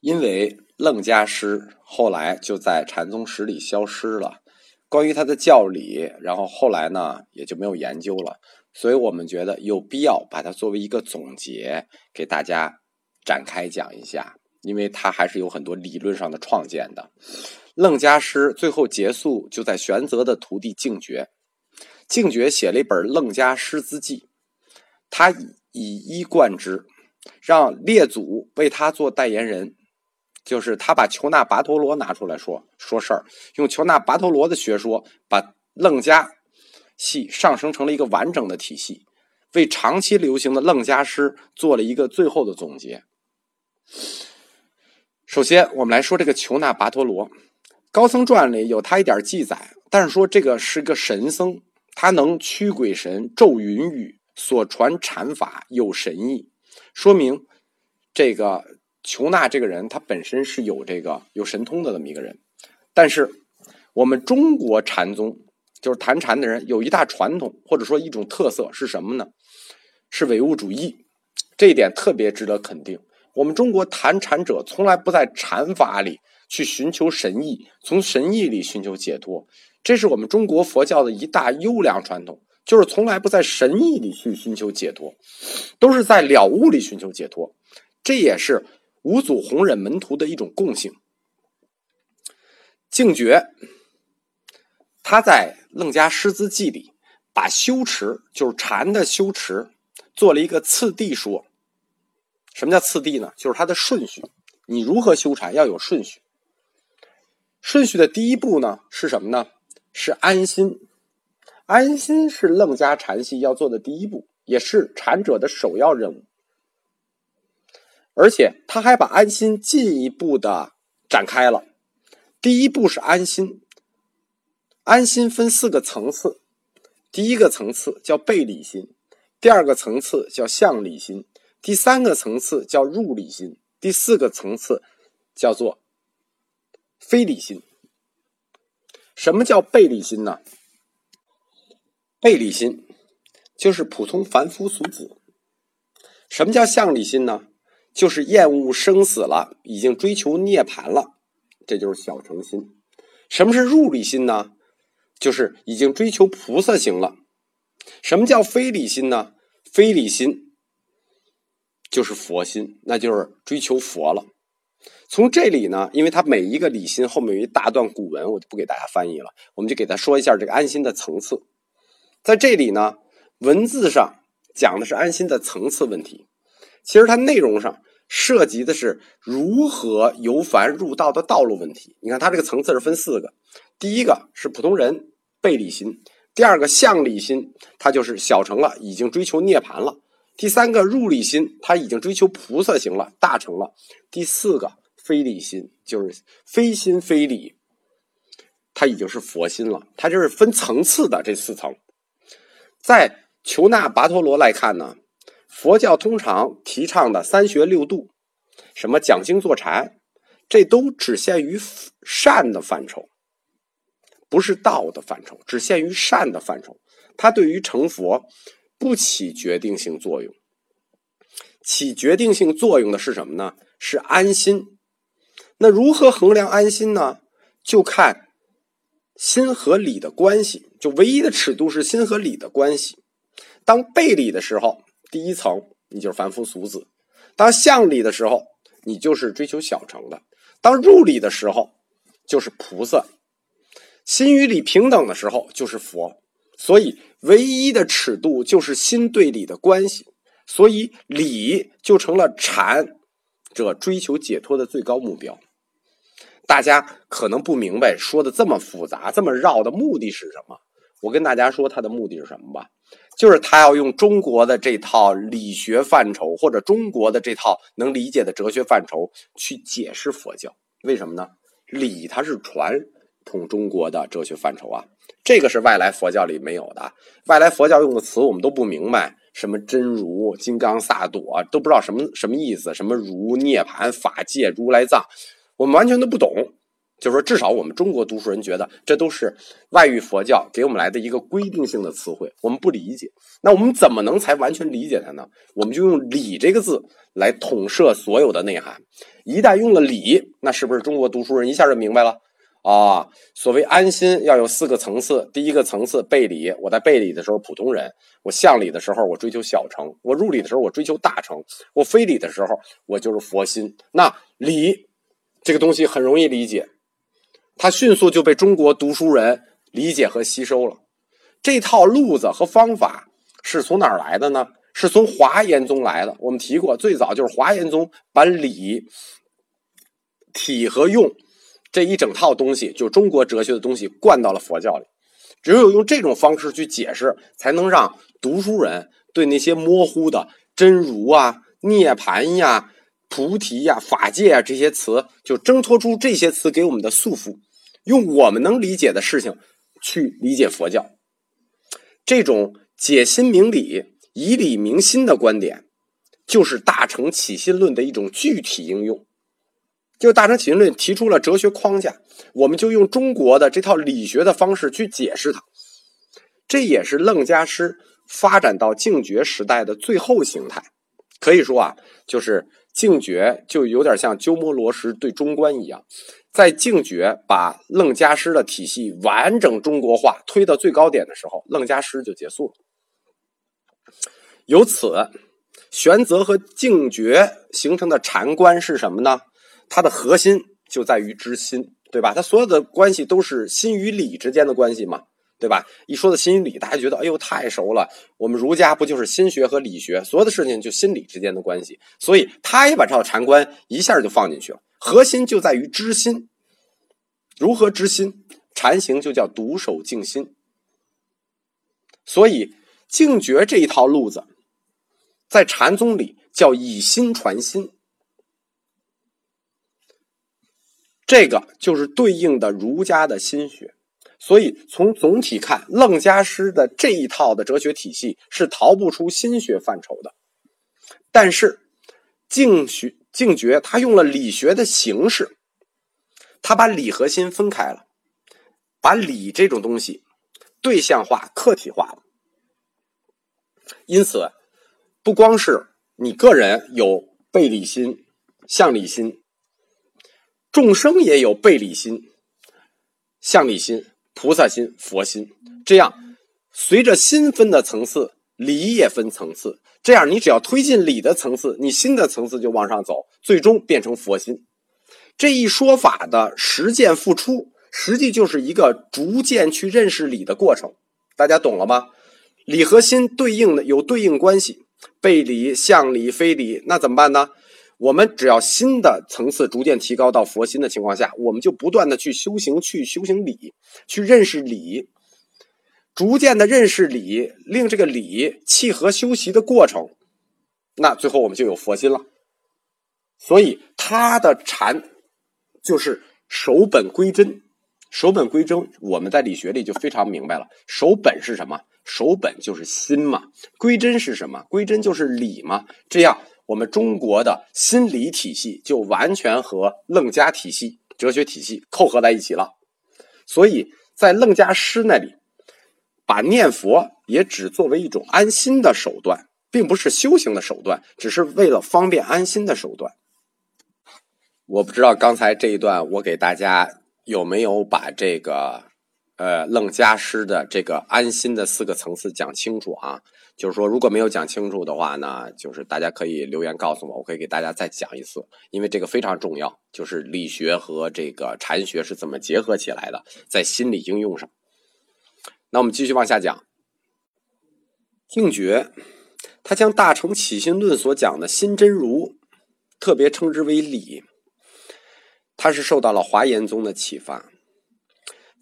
因为楞伽师后来就在禅宗史里消失了，关于他的教理，然后后来呢也就没有研究了，所以我们觉得有必要把它作为一个总结给大家展开讲一下，因为他还是有很多理论上的创建的。楞伽师最后结束就在玄泽的徒弟净觉，净觉写了一本《楞伽师资记》，他以一贯之，让列祖为他做代言人。就是他把求那跋陀罗拿出来说说事儿，用求那跋陀罗的学说，把楞伽系上升成了一个完整的体系，为长期流行的楞伽师做了一个最后的总结。首先，我们来说这个求那跋陀罗，高僧传里有他一点记载，但是说这个是个神僧，他能驱鬼神、咒云雨，所传禅法有神意，说明这个。求那这个人，他本身是有这个有神通的这么一个人，但是我们中国禅宗就是谈禅的人有一大传统或者说一种特色是什么呢？是唯物主义，这一点特别值得肯定。我们中国谈禅者从来不在禅法里去寻求神意，从神意里寻求解脱，这是我们中国佛教的一大优良传统，就是从来不在神意里去寻求解脱，都是在了悟里寻求解脱，这也是。五祖弘忍门徒的一种共性，净觉他在《楞伽师资记》里把修持，就是禅的修持，做了一个次第说。什么叫次第呢？就是它的顺序。你如何修禅要有顺序。顺序的第一步呢是什么呢？是安心。安心是楞伽禅系要做的第一步，也是禅者的首要任务。而且他还把安心进一步的展开了。第一步是安心，安心分四个层次。第一个层次叫背理心，第二个层次叫向理心，第三个层次叫入理心，第四个层次叫做非理心。什么叫背理心呢？背理心就是普通凡夫俗子。什么叫向理心呢？就是厌恶生死了，已经追求涅槃了，这就是小乘心。什么是入理心呢？就是已经追求菩萨行了。什么叫非理心呢？非理心就是佛心，那就是追求佛了。从这里呢，因为它每一个理心后面有一大段古文，我就不给大家翻译了，我们就给他说一下这个安心的层次。在这里呢，文字上讲的是安心的层次问题，其实它内容上。涉及的是如何由凡入道的道路问题。你看，它这个层次是分四个：第一个是普通人背理心；第二个向理心，它就是小成了，已经追求涅槃了；第三个入理心，他已经追求菩萨行了，大成了；第四个非理心，就是非心非理，他已经是佛心了。它就是分层次的这四层。在求那跋陀罗来看呢？佛教通常提倡的三学六度，什么讲经坐禅，这都只限于善的范畴，不是道的范畴，只限于善的范畴。它对于成佛不起决定性作用。起决定性作用的是什么呢？是安心。那如何衡量安心呢？就看心和理的关系。就唯一的尺度是心和理的关系。当背理的时候。第一层，你就是凡夫俗子；当向理的时候，你就是追求小乘的；当入理的时候，就是菩萨；心与理平等的时候，就是佛。所以，唯一的尺度就是心对理的关系。所以，理就成了禅者追求解脱的最高目标。大家可能不明白，说的这么复杂、这么绕的目的是什么？我跟大家说，他的目的是什么吧？就是他要用中国的这套理学范畴，或者中国的这套能理解的哲学范畴去解释佛教。为什么呢？理它是传统中国的哲学范畴啊，这个是外来佛教里没有的。外来佛教用的词我们都不明白，什么真如、金刚萨埵都不知道什么什么意思，什么如涅槃、法界、如来藏，我们完全都不懂。就是说，至少我们中国读书人觉得这都是外域佛教给我们来的一个规定性的词汇，我们不理解。那我们怎么能才完全理解它呢？我们就用“理”这个字来统摄所有的内涵。一旦用了“理”，那是不是中国读书人一下就明白了？啊，所谓安心要有四个层次。第一个层次背礼，我在背礼的时候普通人；我向礼的时候我追求小成；我入礼的时候我追求大成；我非礼的时候我就是佛心。那礼这个东西很容易理解。他迅速就被中国读书人理解和吸收了。这套路子和方法是从哪儿来的呢？是从华严宗来的。我们提过，最早就是华严宗把理、体和用这一整套东西，就中国哲学的东西，灌到了佛教里。只有用这种方式去解释，才能让读书人对那些模糊的真如啊、涅盘呀、菩提呀、法界啊这些词，就挣脱出这些词给我们的束缚。用我们能理解的事情去理解佛教，这种解心明理、以理明心的观点，就是大乘起心论的一种具体应用。就大乘起心论提出了哲学框架，我们就用中国的这套理学的方式去解释它。这也是楞伽师发展到净觉时代的最后形态。可以说啊，就是净觉就有点像鸠摩罗什对中观一样。在净觉把楞伽师的体系完整中国化推到最高点的时候，楞伽师就结束了。由此，玄泽和净觉形成的禅观是什么呢？它的核心就在于知心，对吧？它所有的关系都是心与理之间的关系嘛，对吧？一说到心与理，大家觉得哎呦太熟了。我们儒家不就是心学和理学，所有的事情就心理之间的关系，所以他也把这套禅观一下就放进去了。核心就在于知心，如何知心？禅行就叫独守静心。所以静觉这一套路子，在禅宗里叫以心传心，这个就是对应的儒家的心学。所以从总体看，楞伽师的这一套的哲学体系是逃不出心学范畴的。但是静学。净觉他用了理学的形式，他把理和心分开了，把理这种东西对象化、客体化了。因此，不光是你个人有背理心、向理心，众生也有背理心、向理心、菩萨心、佛心。这样，随着心分的层次，理也分层次。这样，你只要推进理的层次，你心的层次就往上走，最终变成佛心。这一说法的实践付出，实际就是一个逐渐去认识理的过程。大家懂了吗？理和心对应的有对应关系，背理、向理、非理，那怎么办呢？我们只要心的层次逐渐提高到佛心的情况下，我们就不断的去修行，去修行理，去认识理。逐渐的认识理，令这个理契合修习的过程，那最后我们就有佛心了。所以他的禅就是守本归真，守本归真。我们在理学里就非常明白了，守本是什么？守本就是心嘛。归真是什么？归真就是理嘛。这样，我们中国的心理体系就完全和楞伽体系、哲学体系扣合在一起了。所以在楞伽师那里。把念佛也只作为一种安心的手段，并不是修行的手段，只是为了方便安心的手段。我不知道刚才这一段我给大家有没有把这个呃楞伽师的这个安心的四个层次讲清楚啊？就是说如果没有讲清楚的话呢，就是大家可以留言告诉我，我可以给大家再讲一次，因为这个非常重要，就是理学和这个禅学是怎么结合起来的，在心理应用上。那我们继续往下讲，净觉，他将大乘起心论所讲的心真如，特别称之为理。他是受到了华严宗的启发，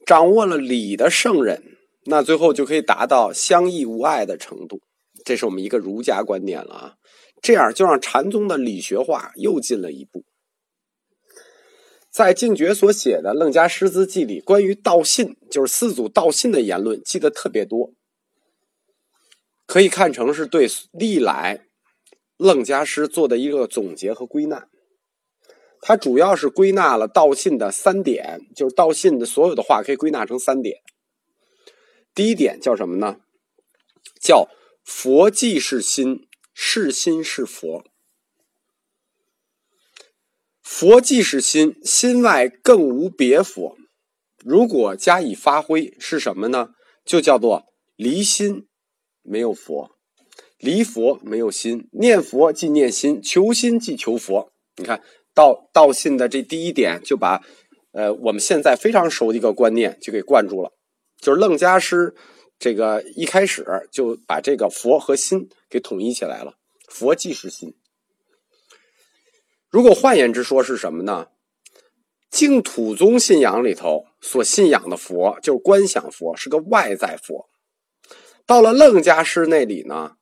掌握了理的圣人，那最后就可以达到相异无碍的程度。这是我们一个儒家观点了啊，这样就让禅宗的理学化又进了一步。在净觉所写的《楞伽师资记》里，关于道信，就是四祖道信的言论，记得特别多，可以看成是对历来楞伽师做的一个总结和归纳。它主要是归纳了道信的三点，就是道信的所有的话可以归纳成三点。第一点叫什么呢？叫佛即是心，是心是佛。佛即是心，心外更无别佛。如果加以发挥，是什么呢？就叫做离心没有佛，离佛没有心，念佛即念心，求心即求佛。你看道道信的这第一点，就把呃我们现在非常熟的一个观念就给灌住了，就是楞伽师这个一开始就把这个佛和心给统一起来了，佛即是心。如果换言之说是什么呢？净土宗信仰里头所信仰的佛就是观想佛，是个外在佛。到了楞伽师那里呢，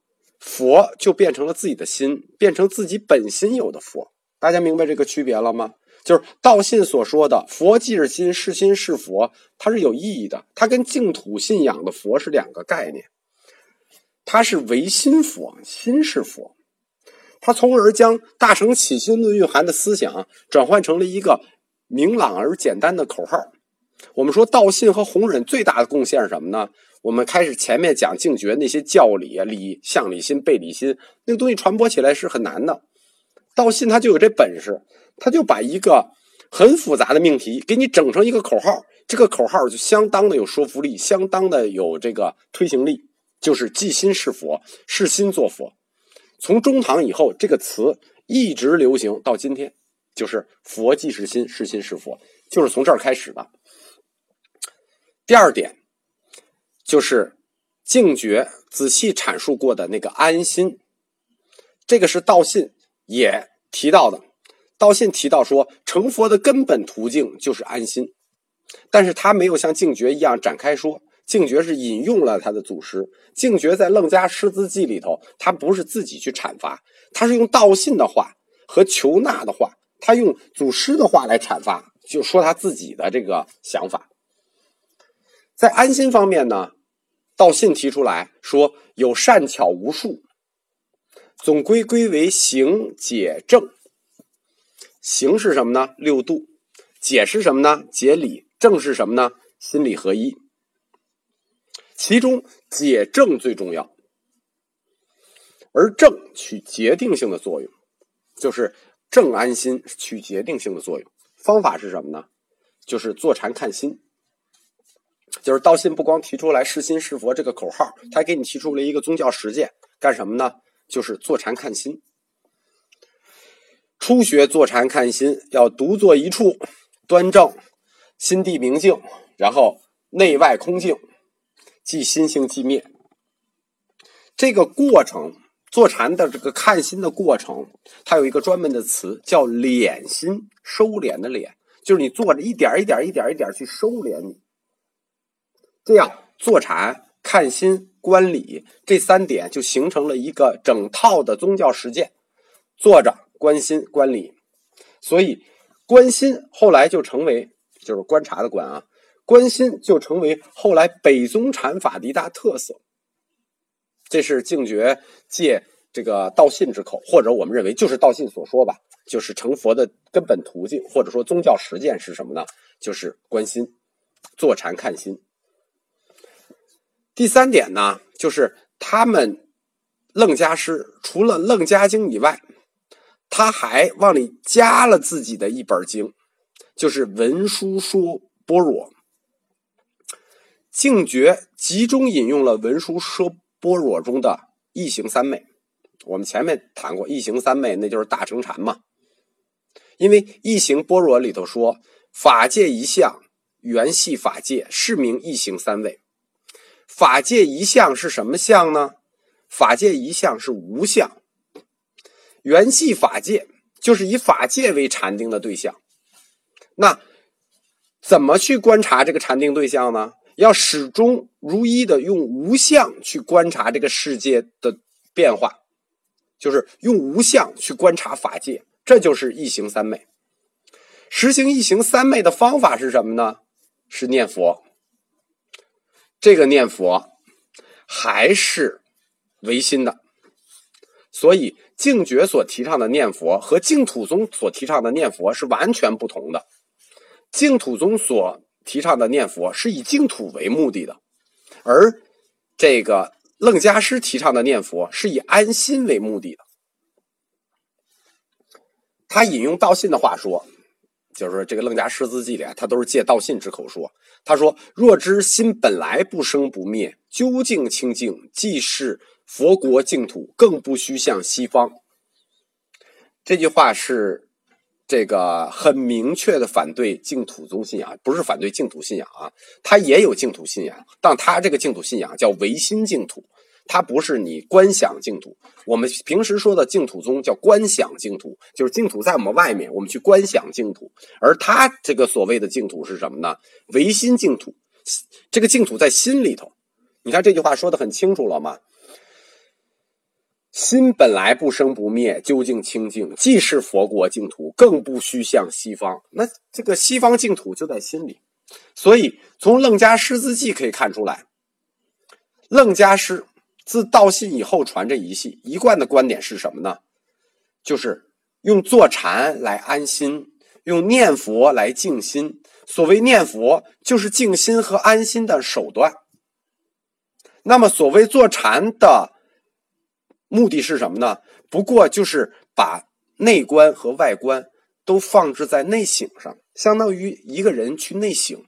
佛就变成了自己的心，变成自己本心有的佛。大家明白这个区别了吗？就是道信所说的佛即是心，是心是佛，它是有意义的。它跟净土信仰的佛是两个概念。它是唯心佛，心是佛。他从而将“大乘起心论”蕴含的思想转换成了一个明朗而简单的口号。我们说道信和弘忍最大的贡献是什么呢？我们开始前面讲净觉那些教理啊、理向理心、背理心，那个东西传播起来是很难的。道信他就有这本事，他就把一个很复杂的命题给你整成一个口号，这个口号就相当的有说服力，相当的有这个推行力，就是“即心是佛，是心作佛”。从中唐以后，这个词一直流行到今天，就是“佛即是心，是心是佛”，就是从这儿开始的。第二点，就是净觉仔细阐述过的那个安心，这个是道信也提到的。道信提到说，成佛的根本途径就是安心，但是他没有像净觉一样展开说。净觉是引用了他的祖师。净觉在《楞伽师资记》里头，他不是自己去阐发，他是用道信的话和求那的话，他用祖师的话来阐发，就说他自己的这个想法。在安心方面呢，道信提出来说有善巧无数，总归归为行解正。行是什么呢？六度。解是什么呢？解理。正是什么呢？心理合一。其中解正最重要，而正取决定性的作用，就是正安心取决定性的作用。方法是什么呢？就是坐禅看心。就是道信不光提出来是心是佛这个口号，他给你提出了一个宗教实践，干什么呢？就是坐禅看心。初学坐禅看心，要独坐一处，端正，心地明净，然后内外空净。即心性即灭，这个过程坐禅的这个看心的过程，它有一个专门的词叫敛心，收敛的敛，就是你坐着一点一点一点一点去收敛你。这样坐禅、看心、观理这三点就形成了一个整套的宗教实践。坐着观心观理，所以观心后来就成为就是观察的观啊。观心就成为后来北宗禅法的一大特色。这是净觉借这个道信之口，或者我们认为就是道信所说吧，就是成佛的根本途径，或者说宗教实践是什么呢？就是观心，坐禅看心。第三点呢，就是他们楞伽师除了楞伽经以外，他还往里加了自己的一本经，就是文殊说般若。净觉集中引用了文殊说般若中的异行三昧，我们前面谈过异行三昧，那就是大乘禅嘛。因为异行般若里头说法界一相，缘系法界，是名异行三昧。法界一相是什么相呢？法界一相是无相，缘系法界就是以法界为禅定的对象。那怎么去观察这个禅定对象呢？要始终如一的用无相去观察这个世界的变化，就是用无相去观察法界，这就是一行三昧。实行一行三昧的方法是什么呢？是念佛。这个念佛还是唯心的，所以净觉所提倡的念佛和净土宗所提倡的念佛是完全不同的。净土宗所提倡的念佛是以净土为目的的，而这个楞伽师提倡的念佛是以安心为目的的。他引用道信的话说，就是这个《楞伽师自记》里，他都是借道信之口说。他说：“若知心本来不生不灭，究竟清净，即是佛国净土，更不须向西方。”这句话是这个很明确的反对净土宗信仰，不是反对净土信仰啊，他也有净土信仰，但他这个净土信仰叫唯心净土。它不是你观想净土，我们平时说的净土宗叫观想净土，就是净土在我们外面，我们去观想净土。而他这个所谓的净土是什么呢？唯心净土，这个净土在心里头。你看这句话说的很清楚了吗？心本来不生不灭，究竟清净，既是佛国净土，更不须向西方。那这个西方净土就在心里。所以从《楞伽师资记》可以看出来，楞伽师。自道信以后传这一系，一贯的观点是什么呢？就是用坐禅来安心，用念佛来静心。所谓念佛，就是静心和安心的手段。那么，所谓坐禅的目的是什么呢？不过就是把内观和外观都放置在内省上，相当于一个人去内省，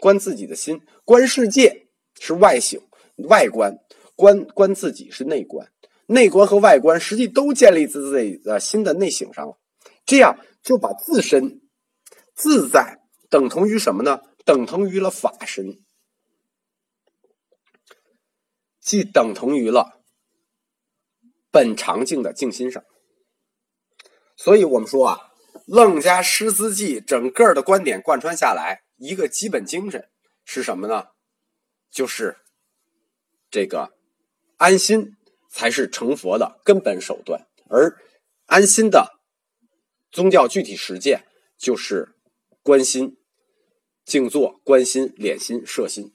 观自己的心，观世界是外省、外观。观观自己是内观，内观和外观实际都建立在自己的心的内省上了，这样就把自身自在等同于什么呢？等同于了法身，即等同于了本常境的静心上。所以我们说啊，《楞伽师资记》整个的观点贯穿下来，一个基本精神是什么呢？就是这个。安心才是成佛的根本手段，而安心的宗教具体实践就是观心、静坐、观心、敛心、摄心。